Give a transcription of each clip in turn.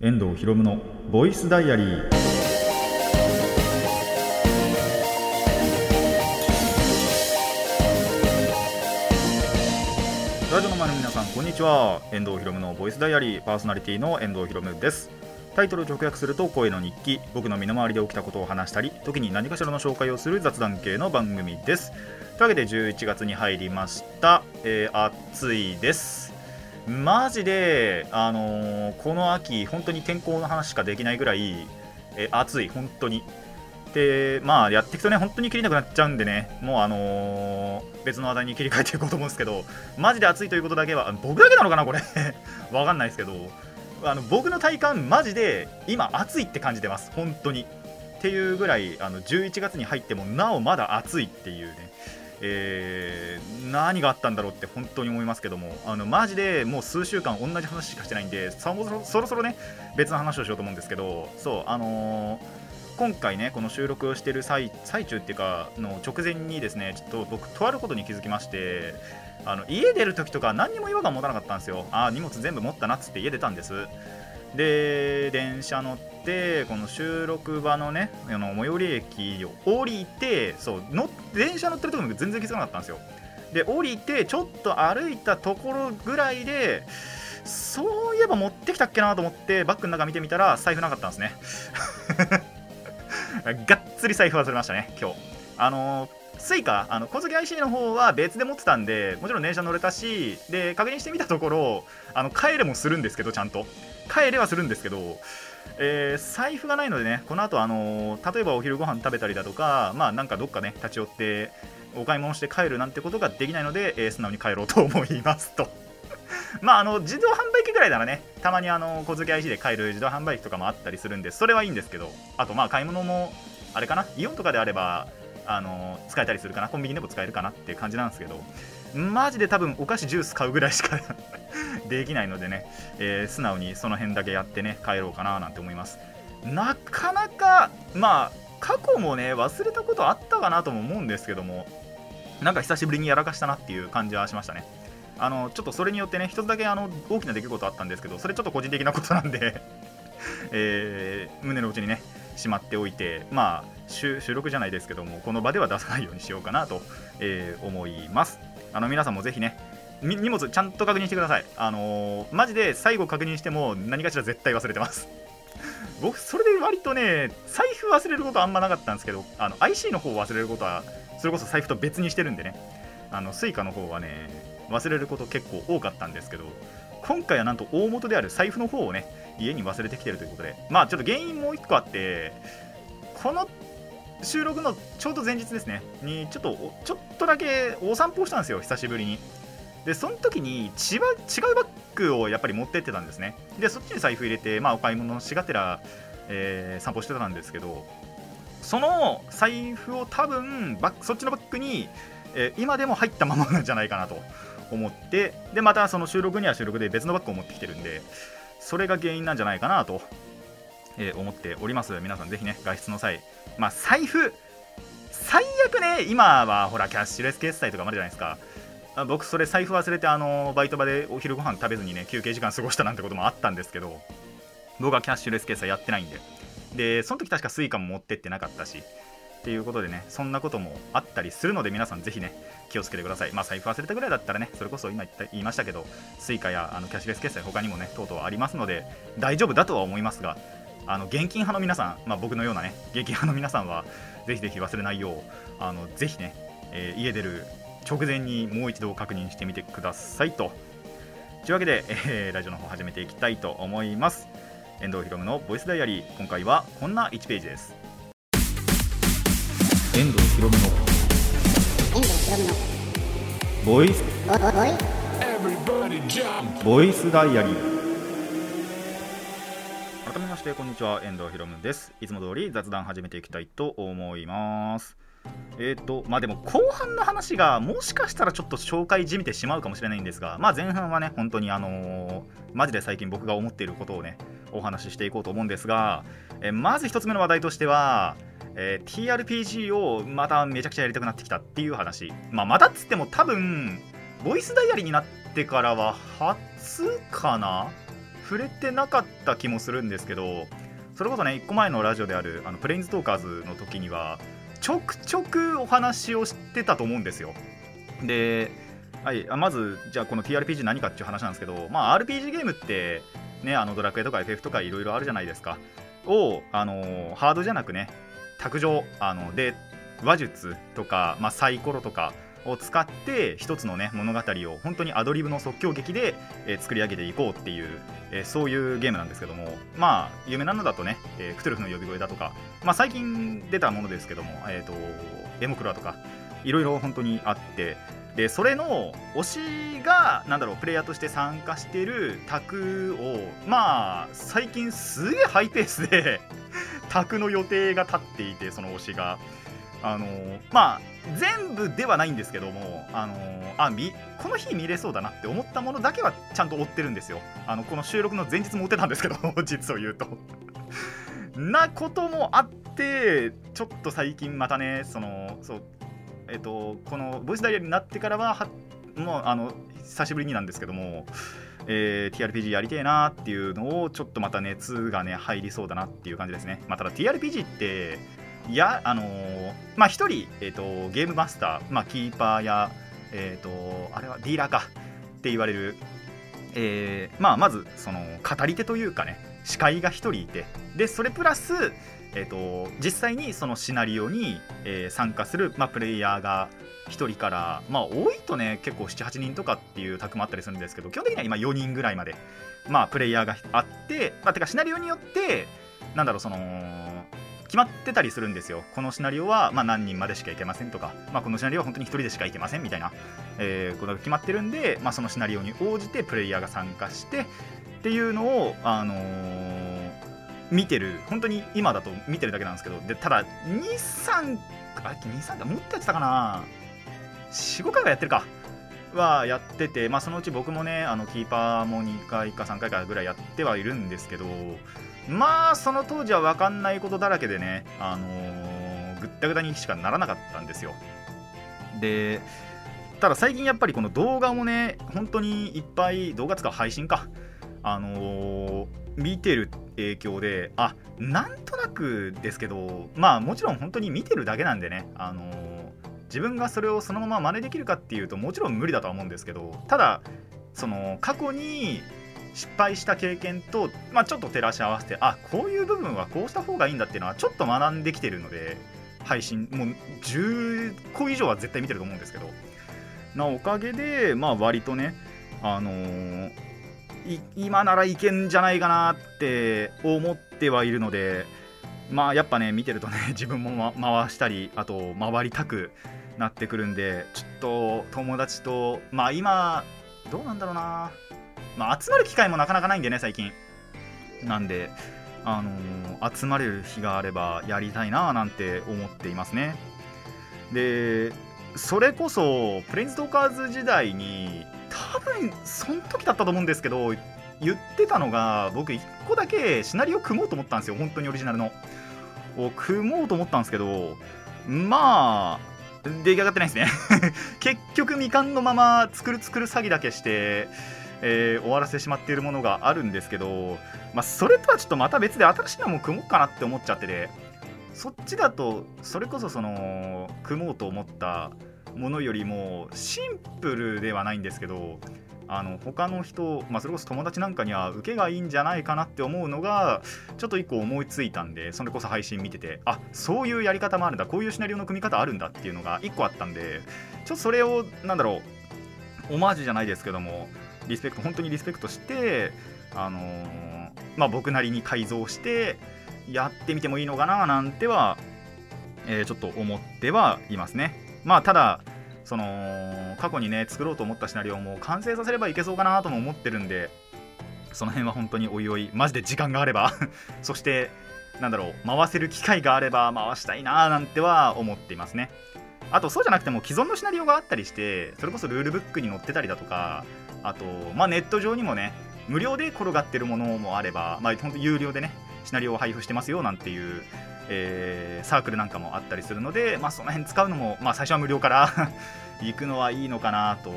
遠藤博夢のボイスダイアリー。ラジオの前の皆さんこんにちは。遠藤博夢のボイスダイアリー。パーソナリティの遠藤博夢です。タイトルを直訳すると声の日記。僕の身の回りで起きたことを話したり時に何かしらの紹介をする雑談系の番組です。というわけで11月に入りました、えー暑いです。マジで、あのーこの秋本当に天候の話しかできないぐらい、え暑い本当に。でまあやっていくとね本当に切れなくなっちゃうんでね。もうあのー別の話題に切り替えていこうと思うんですけどマジで暑いということだけは僕だけなのかなこれ。わかんないですけどあの僕の体感マジで今暑いって感じてます。本当に。っていうぐらいあの11月に入ってもなおまだ暑いっていうね。えー何があったんだろうって本当に思いますけどもあのマジでもう数週間同じ話しかしてないんでそろそろそろそろね別の話をしようと思うんですけどそうあのー今回ねこの収録をしてる最中っていうかの直前にですねちょっと僕とあることに気づきましてあの家出る時とか何にも違和感持たなかったんですよ。あー荷物全部持ったなっつって家出たんです。で電車乗ってこの収録場のねあの最寄り駅を降りてそうの電車乗ってる時も全然気づかなかったんですよ。で降りてちょっと歩いたところぐらいでそういえば持ってきたっけなと思ってバッグの中見てみたら財布なかったんですね。がっつり財布忘れましたね今日。あのスイカあの小杉 IC の方は別で持ってたんでもちろん電車乗れたしで確認してみたところあの帰れもするんですけどちゃんと。帰れはするんですけど、えー財布がないのでねこの後あの例えばお昼ご飯食べたりだとかまあなんかどっかね立ち寄ってお買い物して帰るなんてことができないので、えー素直に帰ろうと思いますと。まああの自動販売機ぐらいならねたまにあの小杉 IC で買える自動販売機とかもあったりするんでそれはいいんですけどあとまあ買い物もあれかなイオンとかであればあの使えたりするかなコンビニでも使えるかなっていう感じなんですけどマジで多分お菓子ジュース買うぐらいしか できないのでね、えー素直にその辺だけやってね帰ろうかななんて思います。なかなかまあ過去もね忘れたことあったかなとも思うんですけどもなんか久しぶりにやらかしたなっていう感じはしましたね。あのちょっとそれによってね一つだけあの大きな出来事あったんですけどそれちょっと個人的なことなんで えー胸の内にねしまっておいてまあ収録じゃないですけどもこの場では出さないようにしようかなと、えー思います。あの皆さんもぜひね荷物ちゃんと確認してください。あのーマジで最後確認しても何かしら絶対忘れてます。僕それで割とね財布忘れることあんまなかったんですけどあの IC の方忘れることはそれこそ財布と別にしてるんでね。あの Suica の方はね忘れること結構多かったんですけど今回はなんと大元である財布の方をね家に忘れてきてるということで。まあちょっと原因もう一個あってこの収録のちょうど前日ですね。にちょっとちょっとだけお散歩したんですよ久しぶりに。でその時に違うバッグをやっぱり持ってってたんですね。でそっちに財布入れてまあお買い物しがてら、えー散歩してたんですけどその財布を多分バッそっちのバッグに、えー今でも入ったままなんじゃないかなと思ってでまたその収録には収録で別のバッグを持ってきてるんでそれが原因なんじゃないかなと、えー思っております。皆さんぜひね外出の際まあ財布最悪ね今はほらキャッシュレス決済とかもあるじゃないですか。僕それ財布忘れてあのバイト場でお昼ご飯食べずにね休憩時間過ごしたなんてこともあったんですけど僕はキャッシュレス決済やってないんで。でその時確かスイカも持ってってなかったしっていうことでねそんなこともあったりするので皆さんぜひね気をつけてください。まあ財布忘れたぐらいだったらねそれこそ今言った言いましたけどスイカやあのキャッシュレス決済他にもねとうとうありますので大丈夫だとは思いますがあの現金派の皆さん、まあ、僕のようなね現金派の皆さんはぜひぜひ忘れないようあのぜひね、えー家出る直前にもう一度確認してみてくださいと。というわけで、えーラジオの方始めていきたいと思います。遠藤ひろむのボイスダイアリー今回はこんな1ページです。遠藤ひろむの。遠藤ひろむの。ボイス。ボイスダイアリー改めましてこんにちは。遠藤ひろむです。いつも通り雑談始めていきたいと思います。えーとまあでも後半の話がもしかしたらちょっと紹介じみてしまうかもしれないんですがまあ前半はね本当にあのーマジで最近僕が思っていることをねお話ししていこうと思うんですが、えーまず一つ目の話題としてはえー TRPG をまためちゃくちゃやりたくなってきたっていう話。まあまたっつっても多分ボイスダイアリーになってからは初かな。触れてなかった気もするんですけどそれこそね1個前のラジオであるあのプレインズトーカーズの時にはちょくちょくお話をしてたと思うんですよ。で、はい、あまずじゃあこの TRPG 何かっていう話なんですけど、まあ、RPG ゲームってねあのドラクエとか FF とかいろいろあるじゃないですか。を、あのハードじゃなくね卓上あので話術とか、まあ、サイコロとかを使って一つのね物語を本当にアドリブの即興劇で、えー作り上げていこうっていう、えーそういうゲームなんですけどもまあ有名なのだとね、えークトゥルフの呼び声だとか、まあ、最近出たものですけども、えー、とデモクラとかいろいろ本当にあってでそれの推しがなんだろうプレイヤーとして参加してる卓をまあ最近すげえハイペースで 卓の予定が立っていてその推しが。あのまあ全部ではないんですけどもあのーあみこの日見れそうだなって思ったものだけはちゃんと追ってるんですよ。あのこの収録の前日も追ってたんですけど 実を言うと。なこともあってちょっと最近またねそのそうえっとこのボイスダイヤルになってからはもうあの久しぶりになんですけども、えー TRPG やりてえなっていうのをちょっとまた熱がね入りそうだなっていう感じですね、まあ、ただ TRPG ってやあのーまあ一人、えっとゲームマスター、まあ、キーパーやえっ、とあれはディーラーかって言われる、えーまあ、まずその語り手というかね司会が1人いてでそれプラス、えー、と実際にそのシナリオに、えー参加する、まあ、プレイヤーが1人からまあ多いとね結構78人とかっていう卓もあったりするんですけど基本的には今4人ぐらいまで、まあ、プレイヤーがあって、まあ、てかシナリオによってなんだろうその決まってたりするんですよ。このシナリオはまあ何人までしかいけませんとか、まあ、このシナリオは本当に1人でしかいけませんみたいな、えーことが決まってるんで、まあ、そのシナリオに応じてプレイヤーが参加してっていうのを、あのー見てる本当に今だと見てるだけなんですけどでただ23あ23だもっとやってたかな。45回はやってるか。はやってて、まあ、そのうち僕もねあのキーパーも2回か3回かぐらいやってはいるんですけどまあその当時は分かんないことだらけでね、あのーぐったぐたにしかならなかったんですよ。でただ最近やっぱりこの動画もね本当にいっぱい動画つか配信かあのー見てる影響であなんとなくですけどまあもちろん本当に見てるだけなんでねあのー自分がそれをそのまま真似できるかっていうともちろん無理だとは思うんですけどただその過去に失敗した経験と、まあ、ちょっと照らし合わせてあこういう部分はこうした方がいいんだっていうのはちょっと学んできてるので配信もう10個以上は絶対見てると思うんですけど。なおかげでまあ割とねあのー今ならいけんじゃないかなって思ってはいるのでまあやっぱね見てるとね 自分も、ま、回したりあと回りたくなってくるんでちょっと友達とまあ今どうなんだろうな。まあ集まる機会もなかなかないんでね最近。なんであのー集まれる日があればやりたいななんて思っていますね。でそれこそプレインズトーカーズ時代に多分その時だったと思うんですけど言ってたのが僕1個だけシナリオ組もうと思ったんですよ本当にオリジナルの。を組もうと思ったんですけどまあ出来上がってないですね。結局未完のまま作る作る詐欺だけして、えー終わらせてしまっているものがあるんですけど、まあ、それとはちょっとまた別で新しいのも組もうかなって思っちゃっててそっちだとそれこそその組もうと思ったものよりもシンプルではないんですけどあの他の人、まあ、それこそ友達なんかには受けがいいんじゃないかなって思うのがちょっと一個思いついたんでそれこそ配信見ててあそういうやり方もあるんだこういうシナリオの組み方あるんだっていうのが一個あったんでちょっとそれをなんだろうオマージュじゃないですけどもリスペクト本当にリスペクトしてあのーまあ僕なりに改造してやってみてもいいのかななんては、えーちょっと思ってはいますね。まあただその過去にね作ろうと思ったシナリオも完成させればいけそうかなとも思ってるんでその辺は本当においおいマジで時間があれば そしてなんだろう回せる機会があれば回したいななんては思っていますね。あとそうじゃなくても既存のシナリオがあったりしてそれこそルールブックに載ってたりだとかあとまあネット上にもね無料で転がってるものもあればまあ本当有料でねシナリオを配布してますよなんていうえーサークルなんかもあったりするので、まあ、その辺使うのも、まあ、最初は無料から 行くのはいいのかなと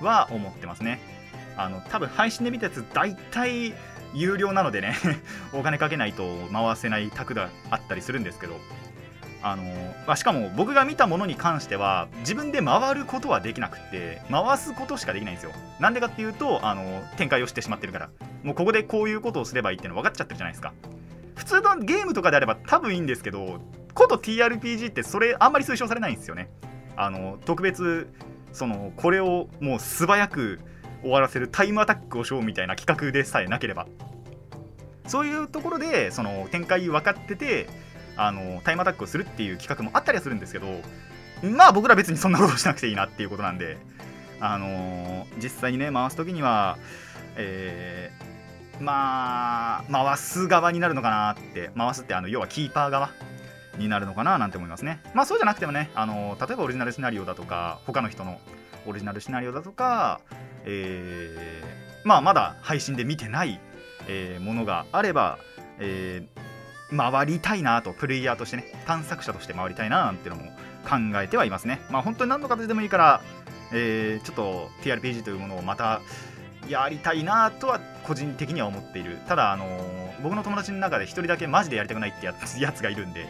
は思ってますね。あの多分配信で見たやつ大体有料なのでねお金かけないと回せない卓があったりするんですけどあのま、しかも僕が見たものに関しては自分で回ることはできなくて回すことしかできないんですよ。なんでかっていうとあの展開をしてしまってるから。もうここでこういうことをすればいいっていうの分かっちゃってるじゃないですか。普通のゲームとかであれば多分いいんですけどこと TRPG ってそれあんまり推奨されないんですよね。あの特別そのこれをもう素早く終わらせるタイムアタックをしようみたいな企画でさえなければ。そういうところでその展開分かっててあのタイムアタックをするっていう企画もあったりはするんですけどまあ僕ら別にそんなことしなくていいなっていうことなんであの実際にね回す時にはえーまあ回す側になるのかなって回すってあの要はキーパー側になるのかななんて思いますね。まあそうじゃなくてもねあの例えばオリジナルシナリオだとか他の人のオリジナルシナリオだとか、えーまあまだ配信で見てない、えーものがあれば、えー回りたいなとプレイヤーとしてね探索者として回りたいななんてのも考えてはいますね。まあ本当に何の形でもいいから、えーちょっと TRPG というものをまたやりたいなとは個人的には思っている。ただあのー僕の友達の中で一人だけマジでやりたくないってやつやつがいるんで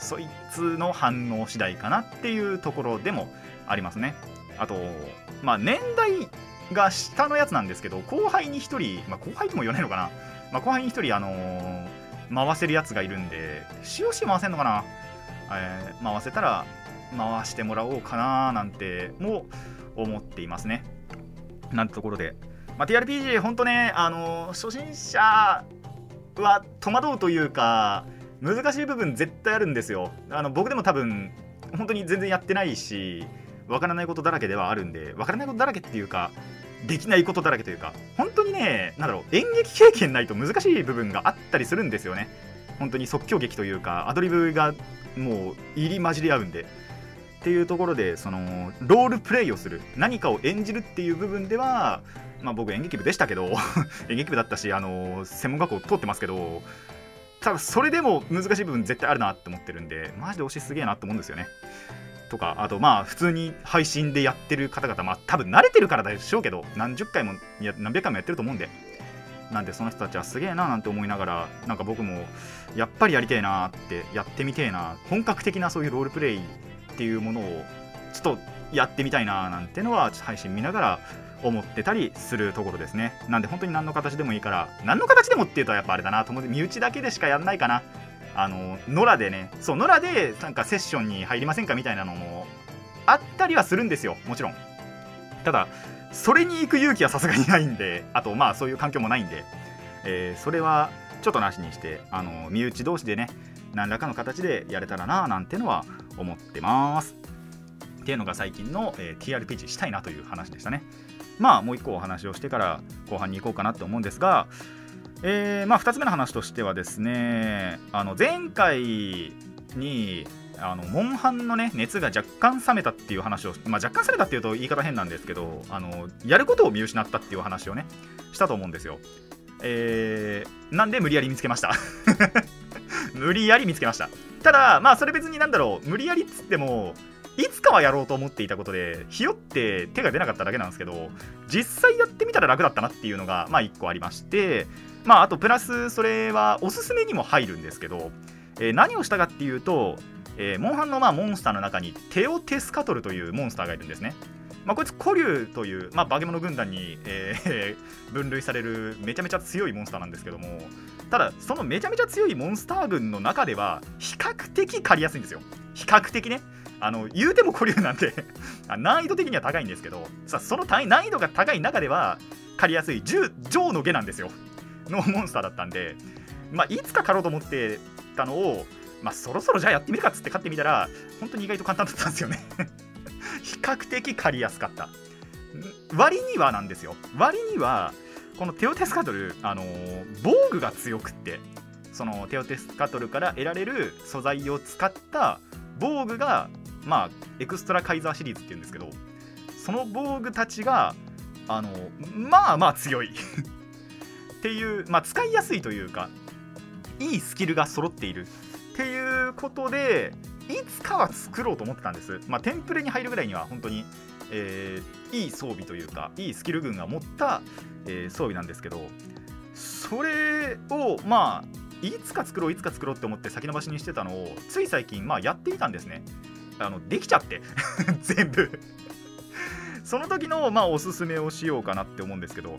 そいつの反応次第かなっていうところでもありますね。あとまあ年代が下のやつなんですけど後輩に1人、まあ、後輩とも言わないのかな、まあ、後輩に1人あのー回せるやつがいるんで COC 回せんのかな、えー回せたら回してもらおうかななんても思っていますね。なんてところで、まあ、TRPG 本当ねあの初心者は戸惑うというか難しい部分絶対あるんですよ。あの僕でも多分本当に全然やってないしわからないことだらけではあるんでわからないことだらけっていうかできないことだらけというか本当にねなんだろう演劇経験ないと難しい部分があったりするんですよね。本当に即興劇というかアドリブがもう入り混じり合うんで。っていうところでそのロールプレイをする何かを演じるっていう部分ではまあ僕演劇部でしたけど 演劇部だったしあの専門学校通ってますけどただそれでも難しい部分絶対あるなって思ってるんでマジで推しすげえなって思うんですよね。とかあとまあ普通に配信でやってる方々まあ多分慣れてるからでしょうけど何十回もいや何百回もやってると思うんでなんでその人たちはすげえななんて思いながらなんか僕もやっぱりやりてえなってやってみてえな本格的なそういうロールプレイっていうものをちょっとやってみたいななんてのは配信見ながら思ってたりするところですね。なんで本当に何の形でもいいから何の形でもっていうとやっぱあれだな友達身内だけでしかやんないかな。あの野良でねそう野良でなんかセッションに入りませんかみたいなのもあったりはするんですよ。もちろん。ただそれに行く勇気はさすがにないんであとまあそういう環境もないんで、えーそれはちょっとなしにしてあの身内同士でね何らかの形でやれたらななんてのは思ってます。っていうのが最近の、えー TRPG したいなという話でしたね。まあもう一個お話をしてから後半に行こうかなって思うんですがえーまあ、2つ目の話としてはですねあの前回にあのモンハンの、ね、熱が若干冷めたっていう話を、まあ、若干冷めたっていうと言い方変なんですけどあのやることを見失ったっていう話をねしたと思うんですよ、えーなんで無理やり見つけました？無理やり見つけました。ただまあそれ別になんだろう無理やりっつってもいつかはやろうと思っていたことでひよって手が出なかっただけなんですけど実際やってみたら楽だったなっていうのがまあ1個ありましてまああとプラスそれはおすすめにも入るんですけど、えー何をしたかっていうと、えーモンハンのまあモンスターの中にテオテスカトルというモンスターがいるんですね。まあ、こいつ古竜という、まあ、化け物軍団に、えー 分類されるめちゃめちゃ強いモンスターなんですけどもただそのめちゃめちゃ強いモンスター軍の中では比較的狩りやすいんですよ。比較的ね。あの言うても古竜なんで あ難易度的には高いんですけどさその単位難易度が高い中では狩りやすい10上の下なんですよ。のモンスターだったんで、まあ、いつか狩ろうと思ってたのを、まあ、そろそろじゃあやってみるかっつって買ってみたら本当に意外と簡単だったんですよね。比較的狩りやすかった。割にはなんですよ。割にはこのテオテスカトル、あのー防具が強くってそのテオテスカトルから得られる素材を使った防具がまあエクストラカイザーシリーズっていうんですけどその防具たちがあのまあまあ強い。っていう、まあ、使いやすいというかいいスキルが揃っている。っていうことでいつかは作ろうと思ってたんです、まあ、テンプレに入るぐらいには本当に、えーいい装備というかいいスキル群が持った、えー装備なんですけどそれをまあいつか作ろういつか作ろうって思って先延ばしにしてたのをつい最近まあやってみたんですね。あのできちゃって。全部。その時のまあおすすめをしようかなって思うんですけど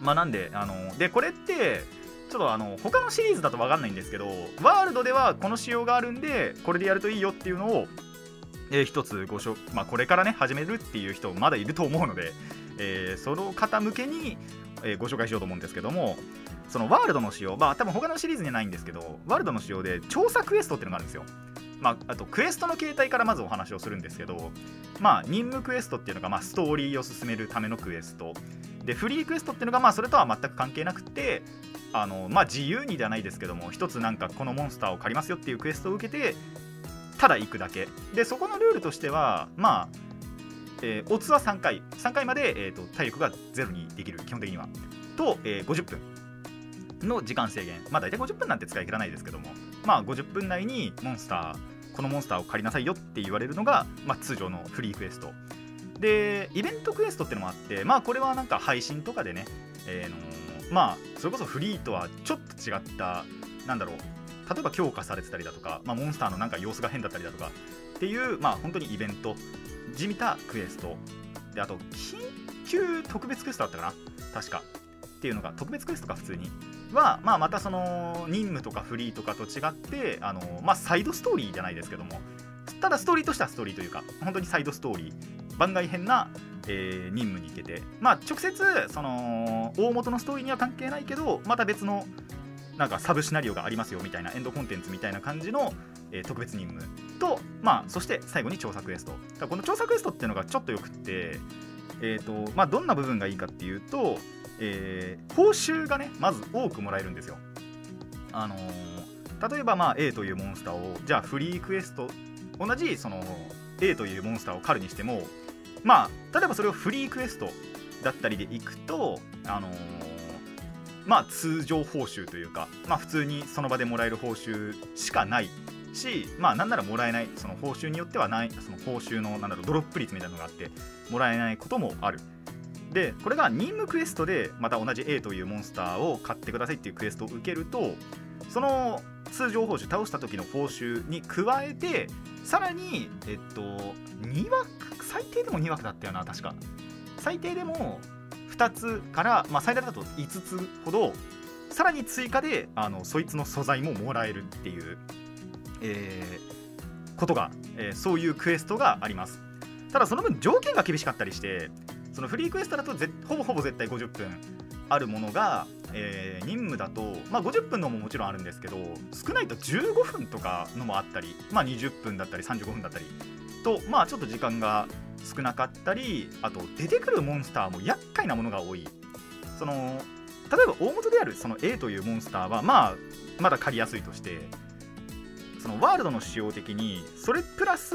まあなんであのでこれってちょっとあの他のシリーズだと分かんないんですけどワールドではこの仕様があるんでこれでやるといいよっていうのを、えー一つご紹まあ、これからね始めるっていう人まだいると思うので、えーその方向けに、えーご紹介しようと思うんですけどもそのワールドの仕様まあ多分他のシリーズにはないんですけどワールドの仕様で調査クエストっていうのがあるんですよ。まあ、あとクエストの形態からまずお話をするんですけど、まあ、任務クエストっていうのが、まあ、ストーリーを進めるためのクエスト。でフリークエストっていうのが、まあ、それとは全く関係なくてあの、まあ、自由にではないですけども一つなんかこのモンスターを借りますよっていうクエストを受けてただ行くだけ。でそこのルールとしてはまあえーオツは3回。3回まで、えーと体力がゼロにできる基本的には。と、えー50分の時間制限。まあ大体50分なんて使い切らないですけども。まあ50分内にモンスターこのモンスターを借りなさいよって言われるのが、まあ、通常のフリークエスト。でイベントクエストってのもあってまあこれはなんか配信とかでね、えーのまあそれこそフリーとはちょっと違ったなんだろう例えば強化されてたりだとか、まあ、モンスターのなんか様子が変だったりだとかっていうまあ本当にイベントじみたクエスト。であと緊急特別クエストだったかな確かっていうのが特別クエストか普通には、まあ、またその任務とかフリーとかと違ってあの、まあ、サイドストーリーじゃないですけどもただストーリーとしてはストーリーというか本当にサイドストーリー番外編な、えー任務に行けて、まあ、直接その大元のストーリーには関係ないけどまた別のなんかサブシナリオがありますよみたいなエンドコンテンツみたいな感じの、えー特別任務と、まあ、そして最後に調査クエスト。だこの調査クエストっていうのがちょっとよくって、えーとまあ、どんな部分がいいかっていうと、えー報酬がねまず多くもらえるんですよ。あのー例えばまあ A というモンスターをじゃあフリークエスト。同じその A というモンスターを狩るにしてもまあ例えばそれをフリークエストだったりでいくとあのーまあ通常報酬というかまあ普通にその場でもらえる報酬しかないしまあなんならもらえないその報酬によってはないその報酬のなんだろうドロップ率みたいなのがあってもらえないこともある。でこれが任務クエストでまた同じ A というモンスターを買ってくださいっていうクエストを受けるとその通常報酬倒した時の報酬に加えてさらにえっと2枠最低でも2枠だったよな確か。最低でも2つから、まあ、最大だと5つほどさらに追加であのそいつの素材ももらえるっていう、えーことが、えーそういうクエストがあります。ただその分条件が厳しかったりしてそのフリークエストだとぜほぼほぼ絶対50分あるものが、えー任務だと、まあ、50分のももちろんあるんですけど少ないと15分とかのもあったり、まあ、20分だったり35分だったりとまあちょっと時間が少なかったりあと出てくるモンスターも厄介なものが多い。その例えば大元であるその A というモンスターはまあまだ借りやすいとしてそのワールドの仕様的にそれプラス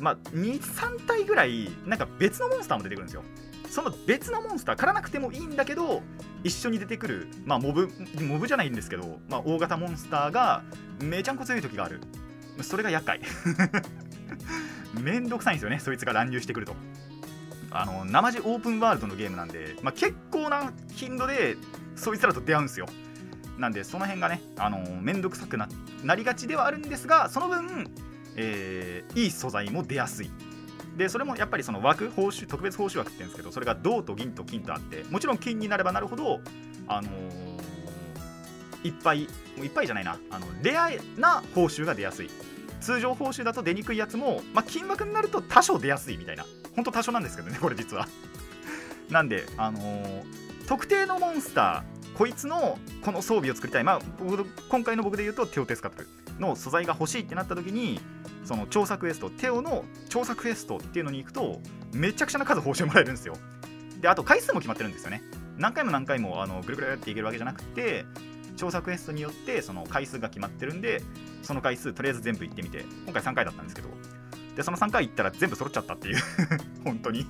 まあ、23体ぐらいなんか別のモンスターも出てくるんですよ。その別のモンスター狩らなくてもいいんだけど一緒に出てくる、まあ、モブモブじゃないんですけど、まあ、大型モンスターがめちゃんこ強い時がある。それが厄介。めんどくさいんですよねそいつが乱入してくると。あの生地オープンワールドのゲームなんで、まあ、結構な頻度でそいつらと出会うんですよ。なんでその辺がねあのめんどくさくななりがちではあるんですがその分えーいい素材も出やすい。でそれもやっぱりその枠報酬特別報酬枠って言うんですけどそれが銅と銀と金とあってもちろん金になればなるほどあのーいっぱいもういっぱいじゃないなあのレアな報酬が出やすい。通常報酬だと出にくいやつも、まあ、金枠になると多少出やすいみたいな。本当多少なんですけどねこれ実は。なんであのー特定のモンスターこいつのこの装備を作りたい。まあ今回の僕で言うとテオテスカトルの素材が欲しいってなった時にその調査クエストテオの調査クエストっていうのに行くとめちゃくちゃな数報酬もらえるんですよ。であと回数も決まってるんですよね。何回も何回もあのぐるぐるっていけるわけじゃなくて調査クエストによってその回数が決まってるんでその回数とりあえず全部行ってみて。今回3回だったんですけど。でその3回行ったら全部揃っちゃったっていう。本当に。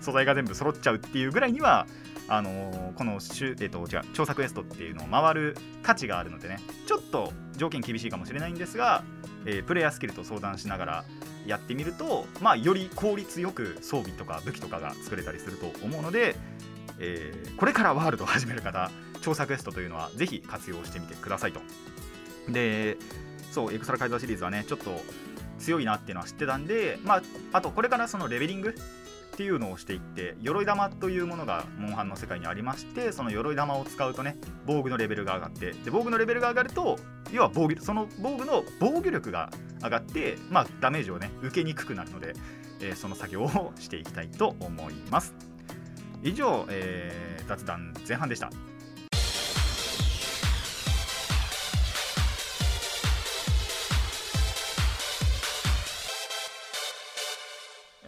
素材が全部揃っちゃうっていうぐらいにはあのーこのしゅ、えっと違う調査クエストっていうのを回る価値があるのでね。ちょっと条件厳しいかもしれないんですが、えープレイヤースキルと相談しながらやってみると、まあ、より効率よく装備とか武器とかが作れたりすると思うので、えーこれからワールドを始める方調査クエストというのはぜひ活用してみてくださいと。でそうエクストラカイザーシリーズはねちょっと強いなっていうのは知ってたんでまああとこれからそのレベリングっていうのをしていって鎧玉というものがモンハンの世界にありましてその鎧玉を使うとね防具のレベルが上がってで防具のレベルが上がると要は防御その防具の防御力が上がってまあダメージをね受けにくくなるので、えーその作業をしていきたいと思います。以上、えー雑談前半でした。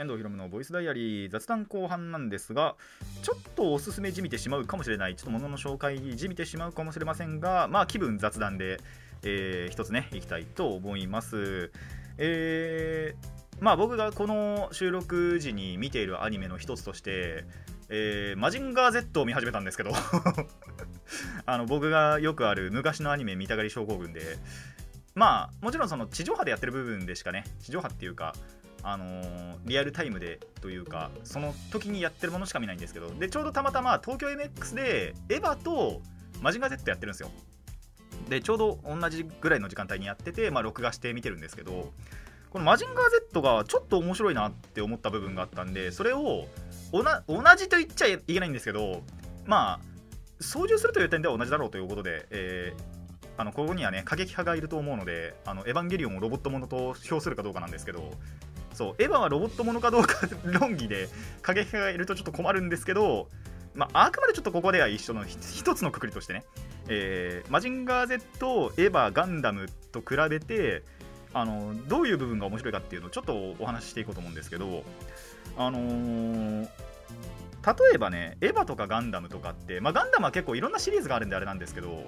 遠藤ひろむのボイスダイアリー雑談後半なんですがちょっとおすすめじみてしまうかもしれない。ちょっと物の紹介じみてしまうかもしれませんがまあ気分雑談で、えー一つねいきたいと思います。えーまあ僕がこの収録時に見ているアニメの一つとして、えーマジンガー Z を見始めたんですけど あの僕がよくある昔のアニメ見たがり症候群で。まあもちろんその地上波でやってる部分でしかね地上波っていうかあのーリアルタイムでというかその時にやってるものしか見ないんですけどでちょうどたまたま東京 MX でエヴァとマジンガー Z やってるんですよ。でちょうど同じぐらいの時間帯にやってて、まあ、録画して見てるんですけどこのマジンガー Z がちょっと面白いなって思った部分があったんでそれを同じと言っちゃいけないんですけどまあ操縦するという点では同じだろうということで、えーあのここにはね過激派がいると思うのであのエヴァンゲリオンをロボットものと評するかどうかなんですけどそうエヴァはロボットものかどうか 論議で過激派がいるとちょっと困るんですけど、まあ、あくまでちょっとここでは一緒の一つのくくりとしてね、えーマジンガー Z エヴァガンダムと比べてあのどういう部分が面白いかっていうのをちょっとお話ししていこうと思うんですけどあのー例えばねエヴァとかガンダムとかって、まあ、ガンダムは結構いろんなシリーズがあるんであれなんですけど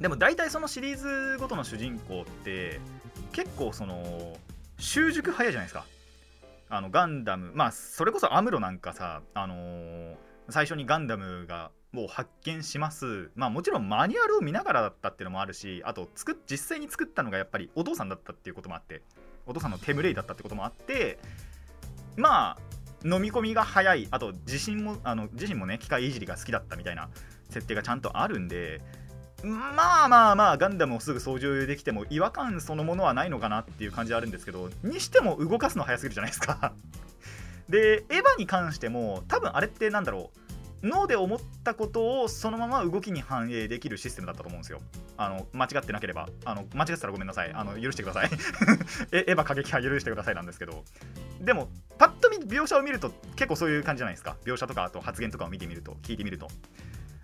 でも大体そのシリーズごとの主人公って結構その習熟早いじゃないですか。あのガンダムまあそれこそアムロなんかさあのー最初にガンダムがもう発見します。まあもちろんマニュアルを見ながらだったっていうのもあるしあと作実際に作ったのがやっぱりお父さんだったっていうこともあってお父さんの手憂いだったってこともあってまあ飲み込みが早いあと自身もあの自身もね機械いじりが好きだったみたいな設定がちゃんとあるんでまあまあまあガンダムをすぐ操縦できても違和感そのものはないのかなっていう感じはあるんですけどにしても動かすの早すぎるじゃないですか。でエヴァに関しても多分あれってなんだろう。脳で思ったことをそのまま動きに反映できるシステムだったと思うんですよ。あの間違ってなければ。あの間違ってたらごめんなさい。あの許してください。えエヴァ過激派許してくださいなんですけど。でもパッと見描写を見ると結構そういう感じじゃないですか。描写とかあと発言とかを見てみると聞いてみると。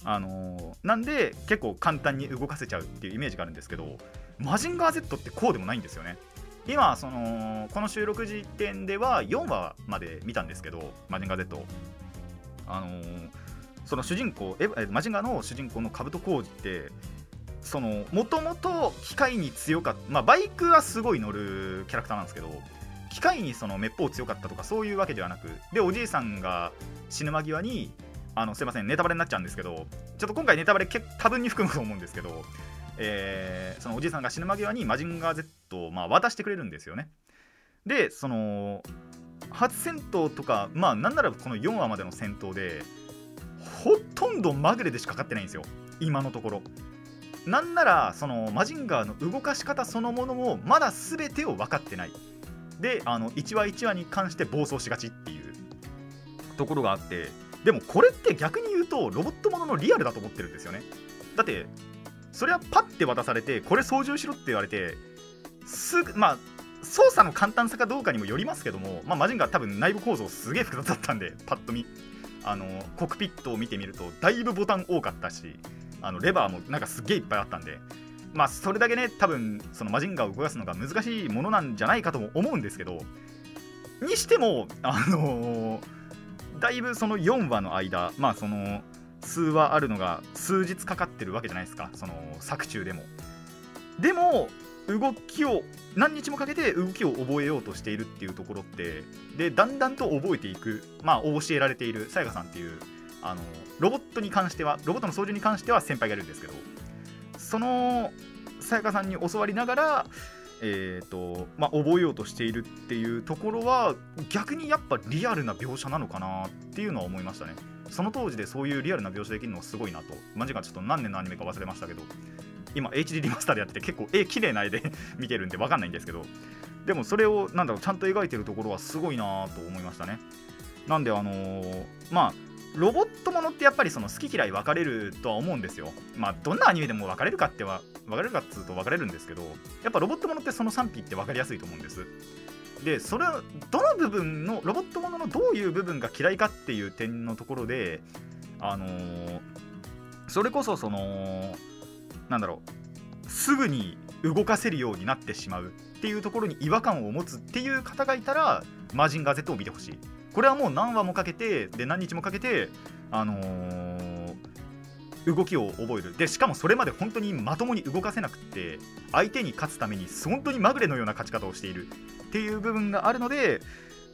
あのなんで結構簡単に動かせちゃうっていうイメージがあるんですけどマジンガー Z ってこうでもないんですよね。今そのこの収録時点では4話まで見たんですけどマジンガー Z あのーその主人公えマジンガーの主人公の兜浩二ってそのもともと機械に強かったまあバイクはすごい乗るキャラクターなんですけど機械にそのめっぽう強かったとかそういうわけではなくでおじいさんが死ぬ間際にあのすいませんネタバレになっちゃうんですけどちょっと今回ネタバレ多分に含むと思うんですけど、えーそのおじいさんが死ぬ間際にマジンガー Z をまあ渡してくれるんですよね。でその初戦闘とかまあなんならこの4話までの戦闘でほとんどまぐれでしかかってないんですよ。今のところ。なんならそのマジンガーの動かし方そのものもまだ全てを分かってない。であの1話1話に関して暴走しがちっていうところがあってでもこれって逆に言うとロボットもののリアルだと思ってるんですよね。だってそれはパッて渡されてこれ操縦しろって言われてすぐまあ操作の簡単さかどうかにもよりますけども、まあ、マジンガー多分内部構造すげえ複雑だったんでパッと見。あのコックピットを見てみるとだいぶボタン多かったしあのレバーもなんかすげえいっぱいあったんで。まあそれだけね多分そのマジンガーを動かすのが難しいものなんじゃないかとも思うんですけどにしてもあのだいぶその4話の間まあその数話あるのが数日かかってるわけじゃないですかその作中でも。でも動きを何日もかけて動きを覚えようとしているっていうところってでだんだんと覚えていくまあ教えられているさやかさんっていうあのロボットに関してはロボットの操縦に関しては先輩がいるんですけどそのさやかさんに教わりながらえーとまあ、覚えようとしているっていうところは逆にやっぱリアルな描写なのかなっていうのは思いましたね。その当時でそういうリアルな描写できるのはすごいなと。マジかちょっと何年のアニメか忘れましたけど。今 HD リマスターでやってて結構絵綺麗な絵で 見てるんで分かんないんですけど。でもそれをなんだろうちゃんと描いてるところはすごいなと思いましたね。なんであのーまあロボットものってやっぱりその好き嫌い分かれるとは思うんですよ。まあどんなアニメでも分かれるかっては分かれるかっつうと分かれるんですけどやっぱロボットものってその賛否って分かりやすいと思うんです。でそれはどの部分のロボットもののどういう部分が嫌いかっていう点のところであのーそれこそそのなんだろうすぐに動かせるようになってしまうっていうところに違和感を持つっていう方がいたらマジンガー Z を見てほしい。これはもう何話もかけてで何日もかけてあのー動きを覚える。でしかもそれまで本当にまともに動かせなくって相手に勝つために本当にまぐれのような勝ち方をしている。っていう部分があるので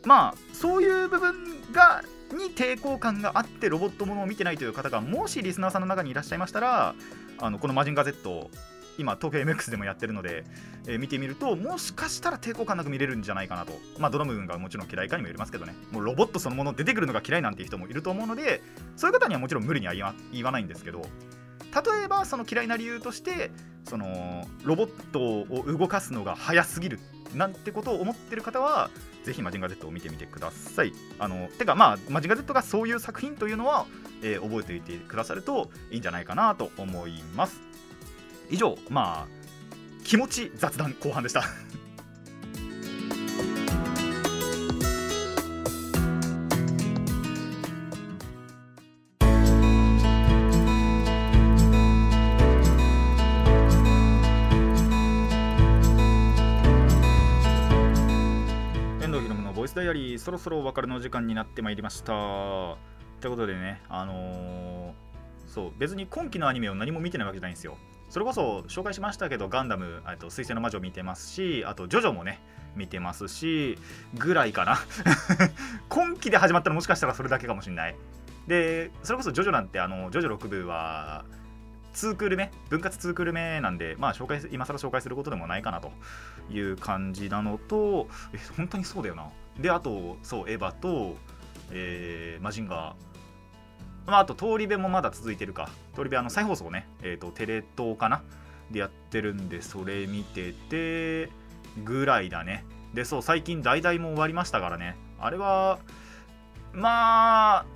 まあそういう部分がに抵抗感があってロボットものを見てないという方がもしリスナーさんの中にいらっしゃいましたらあのこのマジンガー Z 今東京 MX でもやってるので、えー見てみるともしかしたら抵抗感なく見れるんじゃないかなと。まあどの部分がもちろん嫌いかにもよりますけどね。もうロボットそのもの出てくるのが嫌いなんていう人もいると思うのでそういう方にはもちろん無理には言わないんですけど例えばその嫌いな理由としてそのロボットを動かすのが早すぎるなんてことを思ってる方はぜひマジンガー Z を見てみてください。あのてかまあマジンガー Z がそういう作品というのは、えー覚えておいてくださるといいんじゃないかなと思います。以上まあ気持ち雑談後半でした。遠藤ひろむのボイスダイアリーそろそろお別れの時間になってまいりました。ということでねあのーそう別に今期のアニメを何も見てないわけじゃないんですよ。それこそ紹介しましたけどガンダムと水星の魔女見てますしあとジョジョもね見てますしぐらいかな。今期で始まったらもしかしたらそれだけかもしれない。でそれこそジョジョなんてあのジョジョ6部は2クール目分割2クール目なんでまあ紹介今更紹介することでもないかなという感じなのとえ本当にそうだよな。であとそうエヴァと、えーマジンガー。まあ、あと通り部もまだ続いてるか。通り部あの再放送ね、えー、とテレ東かな？でやってるんでそれ見ててぐらいだね。でそう最近代々も終わりましたからね。あれはまあ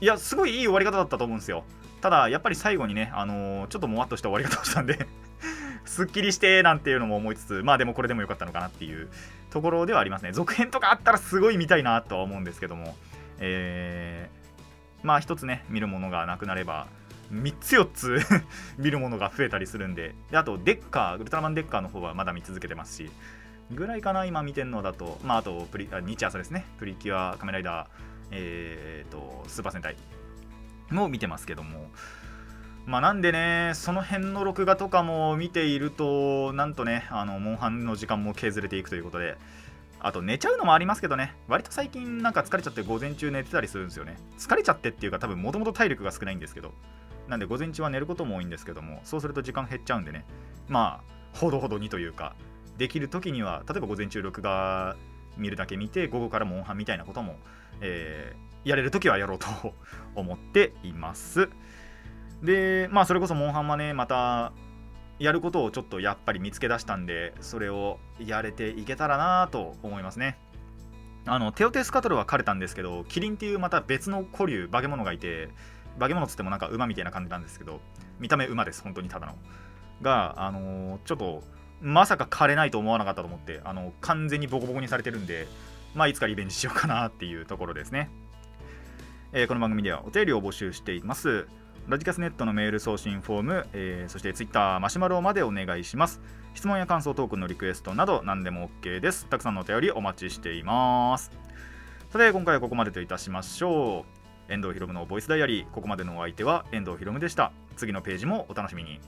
いやすごいいい終わり方だったと思うんですよ。ただやっぱり最後にねあのーちょっともわっとした終わり方をしたんで すっきりしてなんていうのも思いつつまあでもこれでもよかったのかなっていうところではありますね。続編とかあったらすごい見たいなとは思うんですけども。えーまあ一つね見るものがなくなれば3つ4つ 見るものが増えたりするんでであとデッカーウルトラマンデッカーの方はまだ見続けてますしぐらいかな今見てんのだと。まああとプリあ日朝ですね。プリキュア仮面ライダーえー、とスーパー戦隊も見てますけども。まあなんでねその辺の録画とかも見ているとなんとねあのモンハンの時間も削れていくということであと寝ちゃうのもありますけどね。割と最近なんか疲れちゃって午前中寝てたりするんですよね。疲れちゃってっていうか多分もともと体力が少ないんですけど。なんで午前中は寝ることも多いんですけどもそうすると時間減っちゃうんでね。まあほどほどにというかできる時には例えば午前中録画見るだけ見て午後からモンハンみたいなことも、えーやれる時はやろうと 思っています。でまあそれこそモンハンはねまたやることをちょっとやっぱり見つけ出したんでそれをやれていけたらなと思いますね。あのテオテスカトルは枯れたんですけどキリンっていうまた別の古竜化け物がいて化け物つってもなんか馬みたいな感じなんですけど見た目馬です本当にただの。があのーちょっとまさか枯れないと思わなかったと思ってあの完全にボコボコにされてるんでまあいつかリベンジしようかなっていうところですね、えーこの番組ではお便りを募集しています。ラジカスネットのメール送信フォーム、えーそしてツイッターマシュマロまでお願いします。質問や感想トークのリクエストなど何でも OK です。たくさんのお便りお待ちしています。さて今回はここまでといたしましょう。遠藤博文のボイスダイアリー。ここまでのお相手は遠藤博文でした。次のページもお楽しみに。